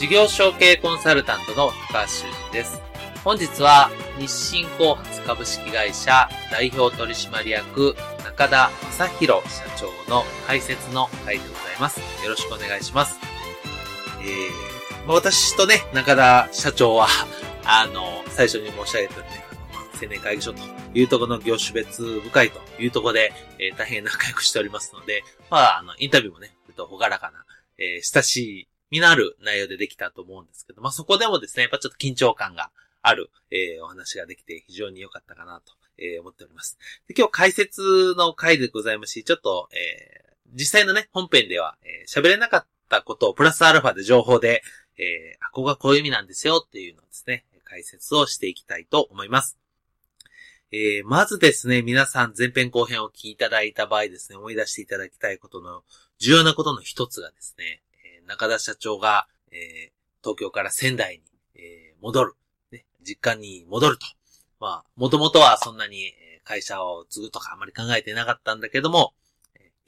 事業承継コンサルタントの高橋修人です。本日は日清工発株式会社代表取締役中田正宏社長の解説の回でございます。よろしくお願いします。えー、私とね、中田社長は、あの、最初に申し上げたね、青年会議所というところの業種別部会というところで、えー、大変仲良くしておりますので、まあ、あの、インタビューもね、とほがらかな、えー、親しいになる内容でできたと思うんですけど、まあ、そこでもですね、やっぱちょっと緊張感がある、えー、お話ができて非常に良かったかなと、えー、思っております。で今日解説の回でございますし、ちょっと、えー、実際のね、本編では、えー、喋れなかったことをプラスアルファで情報で、えー、ここがこういう意味なんですよっていうのをですね、解説をしていきたいと思います。えー、まずですね、皆さん前編後編を聞きいただいた場合ですね、思い出していただきたいことの重要なことの一つがですね、中田社長が、えー、東京から仙台に、えー、戻る、ね、実家に戻ると。まあ、もともとはそんなに会社を継ぐとかあまり考えてなかったんだけども、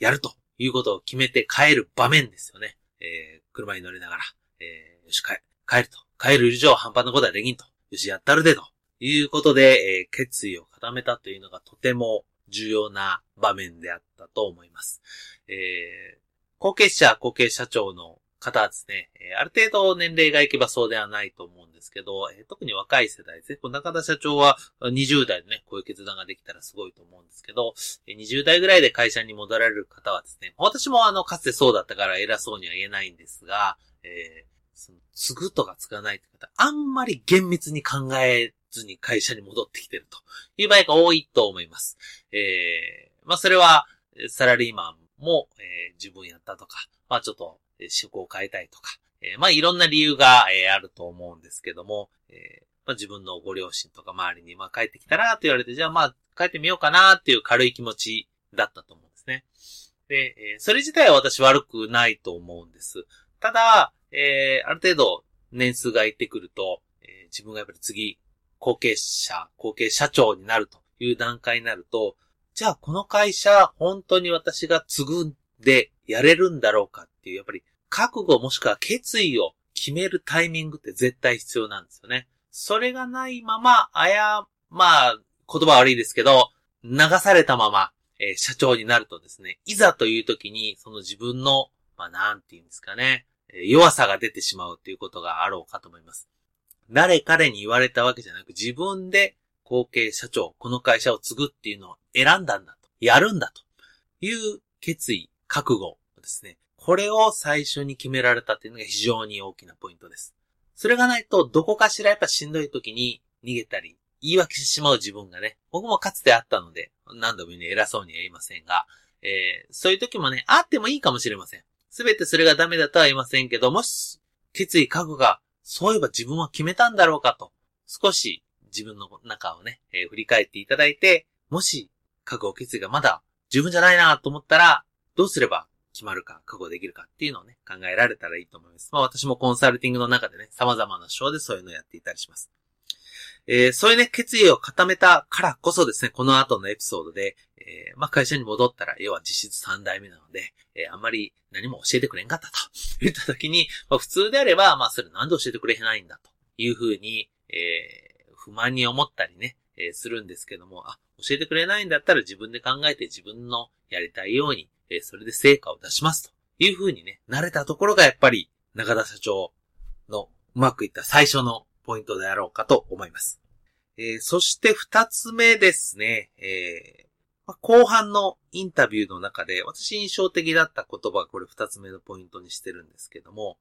やるということを決めて帰る場面ですよね。えー、車に乗りながら、えー、よし、帰帰ると。帰る以上半端なことはできんと。よし、やったるでと。いうことで、えー、決意を固めたというのがとても重要な場面であったと思います。えー、後継者、後継社長の方はですね、えある程度年齢がいけばそうではないと思うんですけど、え特に若い世代ですね。この中田社長は20代でね、こういう決断ができたらすごいと思うんですけど、え20代ぐらいで会社に戻られる方はですね、私もあの、かつてそうだったから偉そうには言えないんですが、えー、その、継ぐとか継がないって方、あんまり厳密に考えずに会社に戻ってきてるという場合が多いと思います。えー、まあそれは、サラリーマンも、えー、自分やったとか、まあちょっと職を変えたいとか、えー、まあいろんな理由が、えー、あると思うんですけども、えー、まあ自分のご両親とか周りに、まあ帰ってきたらと言われて、じゃあまあ帰ってみようかなっていう軽い気持ちだったと思うんですね。で、えー、それ自体は私悪くないと思うんです。ただ、えー、ある程度年数がいってくると、えー、自分がやっぱり次、後継者、後継社長になるという段階になると、じゃあこの会社、本当に私が継ぐんでやれるんだろうかっていう、やっぱり覚悟もしくは決意を決めるタイミングって絶対必要なんですよね。それがないまま、あや、まあ、言葉悪いですけど、流されたまま、えー、社長になるとですね、いざという時に、その自分の、まあ、なんて言うんですかね、えー、弱さが出てしまうっていうことがあろうかと思います。誰彼に言われたわけじゃなく、自分で後継社長、この会社を継ぐっていうのを選んだんだと、やるんだという決意、覚悟ですね。これを最初に決められたっていうのが非常に大きなポイントです。それがないと、どこかしらやっぱしんどい時に逃げたり、言い訳してしまう自分がね、僕もかつてあったので、何度もね、偉そうには言いませんが、えー、そういう時もね、あってもいいかもしれません。すべてそれがダメだとは言いませんけど、もし、決意覚悟が、そういえば自分は決めたんだろうかと、少し自分の中をね、えー、振り返っていただいて、もし、覚悟決意がまだ十分じゃないなと思ったら、どうすれば決まるか、覚悟できるかっていうのをね、考えられたらいいと思います。まあ私もコンサルティングの中でね、様々な章でそういうのをやっていたりします。えー、そういうね、決意を固めたからこそですね、この後のエピソードで、えー、まあ会社に戻ったら、要は実質3代目なので、えー、あんまり何も教えてくれんかったと言った時に、まあ普通であれば、まあそれなんで教えてくれないんだというふうに、えー、不満に思ったりね、え、するんですけども、あ、教えてくれないんだったら自分で考えて自分のやりたいように、えそれで成果を出しますという風にね、慣れたところがやっぱり中田社長のうまくいった最初のポイントであろうかと思います。えー、そして二つ目ですね、えーま、後半のインタビューの中で私印象的だった言葉はこれ二つ目のポイントにしてるんですけども、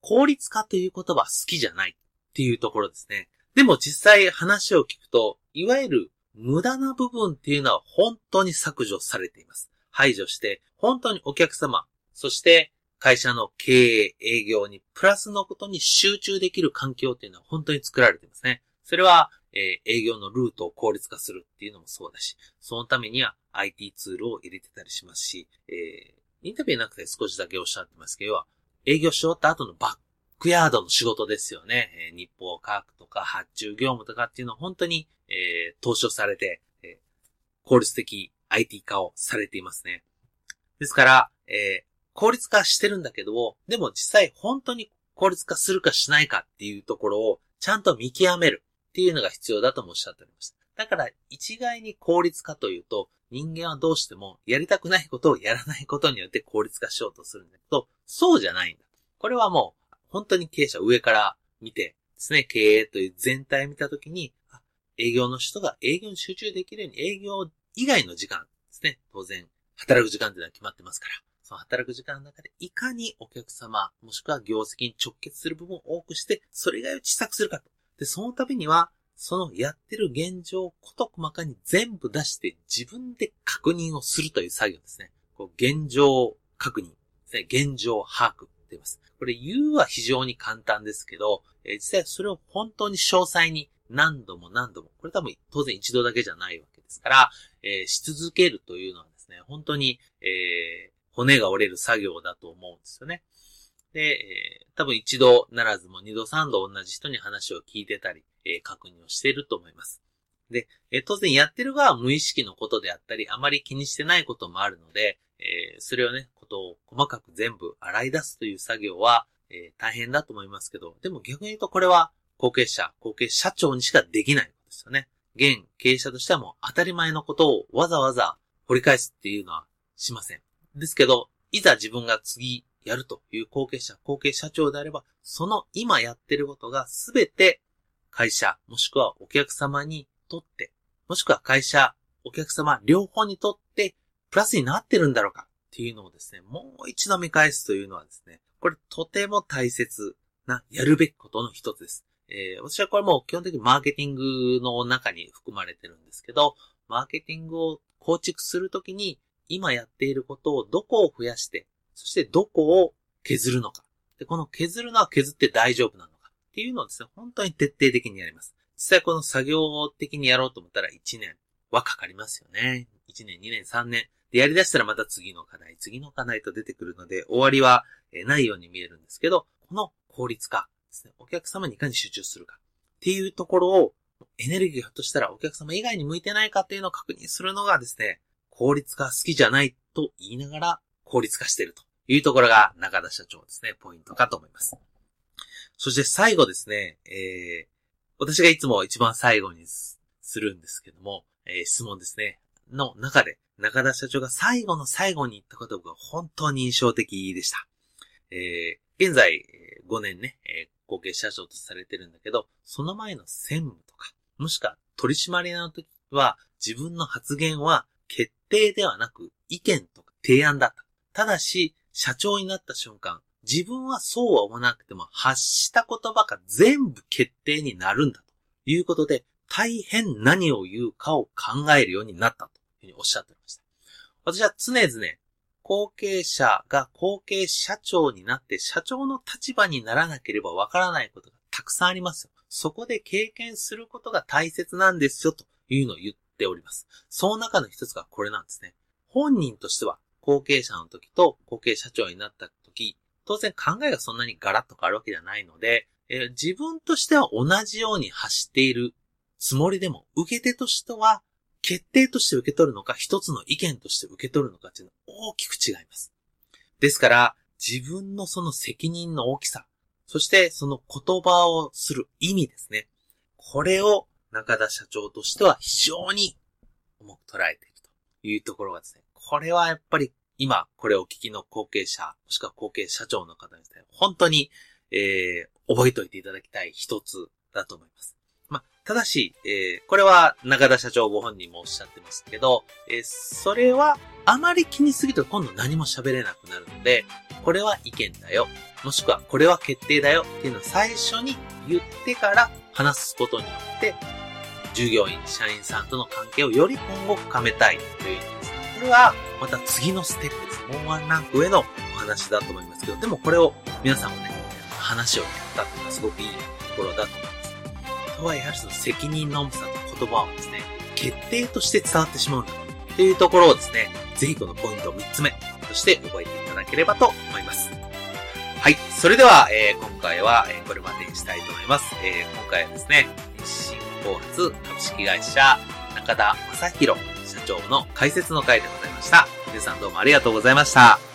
効率化という言葉好きじゃないっていうところですね。でも実際話を聞くと、いわゆる無駄な部分っていうのは本当に削除されています。排除して、本当にお客様、そして会社の経営、営業にプラスのことに集中できる環境っていうのは本当に作られていますね。それは、えー、営業のルートを効率化するっていうのもそうだし、そのためには IT ツールを入れてたりしますし、えー、インタビューなくて少しだけおっしゃってますけど、営業し終わった後のバックヤードの仕事ですよね。えー、日報を書くとか発注業務とかっていうのは本当に、えー、投資をされて、えー、効率的 IT 化をされていますね。ですから、えー、効率化してるんだけど、でも実際本当に効率化するかしないかっていうところをちゃんと見極めるっていうのが必要だともおっしゃっておりました。だから一概に効率化というと、人間はどうしてもやりたくないことをやらないことによって効率化しようとするんだけど、そうじゃないんだ。これはもう本当に経営者上から見てですね、経営という全体を見たときに、営業の人が営業に集中できるように営業以外の時間ですね、当然働く時間っていうのは決まってますから、その働く時間の中でいかにお客様、もしくは業績に直結する部分を多くして、それ以外を小さくするかと。で、その度には、そのやってる現状をこと細かに全部出して自分で確認をするという作業ですね。こう現状確認ですね。現状把握って言います。これ言うは非常に簡単ですけど、えー、実際それを本当に詳細に何度も何度も、これ多分当然一度だけじゃないわけですから、えー、し続けるというのはですね、本当に、えー、骨が折れる作業だと思うんですよね。で、えー、多分一度ならずも二度三度同じ人に話を聞いてたり、えー、確認をしていると思います。で、えー、当然やってる側は無意識のことであったり、あまり気にしてないこともあるので、えそれをね、ことを細かく全部洗い出すという作業は、え大変だと思いますけど、でも逆に言うとこれは後継者、後継社長にしかできないことですよね。現経営者としてはもう当たり前のことをわざわざ掘り返すっていうのはしません。ですけど、いざ自分が次やるという後継者、後継社長であれば、その今やってることがすべて会社、もしくはお客様にとって、もしくは会社、お客様両方にとってプラスになってるんだろうかっていうのをですね、もう一度見返すというのはですね、これとても大切なやるべきことの一つです。えー、私はこれも基本的にマーケティングの中に含まれてるんですけど、マーケティングを構築するときに今やっていることをどこを増やして、そしてどこを削るのか。で、この削るのは削って大丈夫なのかっていうのをですね、本当に徹底的にやります。実際この作業的にやろうと思ったら1年はかかりますよね。1年、2年、3年。で、やり出したらまた次の課題、次の課題と出てくるので、終わりはないように見えるんですけど、この効率化ですね、お客様にいかに集中するか。っていうところを、エネルギーがひょっとしたらお客様以外に向いてないかっていうのを確認するのがですね、効率化好きじゃないと言いながら効率化してるというところが中田社長ですね、ポイントかと思います。そして最後ですね、えー、私がいつも一番最後にするんですけども、えー、質問ですね、の中で中田社長が最後の最後に言った言葉が本当に印象的でした。えー、現在5年ね、えー、後継社長とされてるんだけど、その前の専務とか、もしくは取締りの時は自分の発言は決定ではなく意見とか提案だった。ただし、社長になった瞬間、自分はそうは思わなくても発した言葉が全部決定になるんだということで、大変何を言うかを考えるようになったふうにおっしゃっていました。私は常々、後継者が後継社長になって社長の立場にならなければわからないことがたくさんありますよ。そこで経験することが大切なんですよというのを言っております。その中の一つがこれなんですね。本人としては後継者の時と後継社長になった時、当然考えがそんなにガラッと変わるわけではないので、え、自分としては同じように走っているつもりでも、受け手としては決定として受け取るのか、一つの意見として受け取るのかっていうのは大きく違います。ですから、自分のその責任の大きさ、そしてその言葉をする意味ですね。これを中田社長としては非常に重く捉えているというところがですね、これはやっぱり今これをお聞きの後継者、もしくは後継社長の方ですね、本当に、えー、覚えておいていただきたい一つだと思います。ただし、えー、これは中田社長ご本人もおっしゃってますけど、えー、それはあまり気にすぎると今度何も喋れなくなるので、これは意見だよ。もしくはこれは決定だよっていうのを最初に言ってから話すことによって、従業員、社員さんとの関係をより今後深めたいという意味です。これはまた次のステップです。もうワンランク上のお話だと思いますけど、でもこれを皆さんもね、話を聞いたっていうのはすごくいいところだと思います。とはやはりその責任の重さと言葉をですね、決定として伝わってしまうんだというところをですね、ぜひこのポイント3つ目として覚えていただければと思います。はい。それでは、えー、今回は、えー、これまでにしたいと思います。えー、今回はですね、日清工発株式会社中田正宏社長の解説の回でございました。皆さんどうもありがとうございました。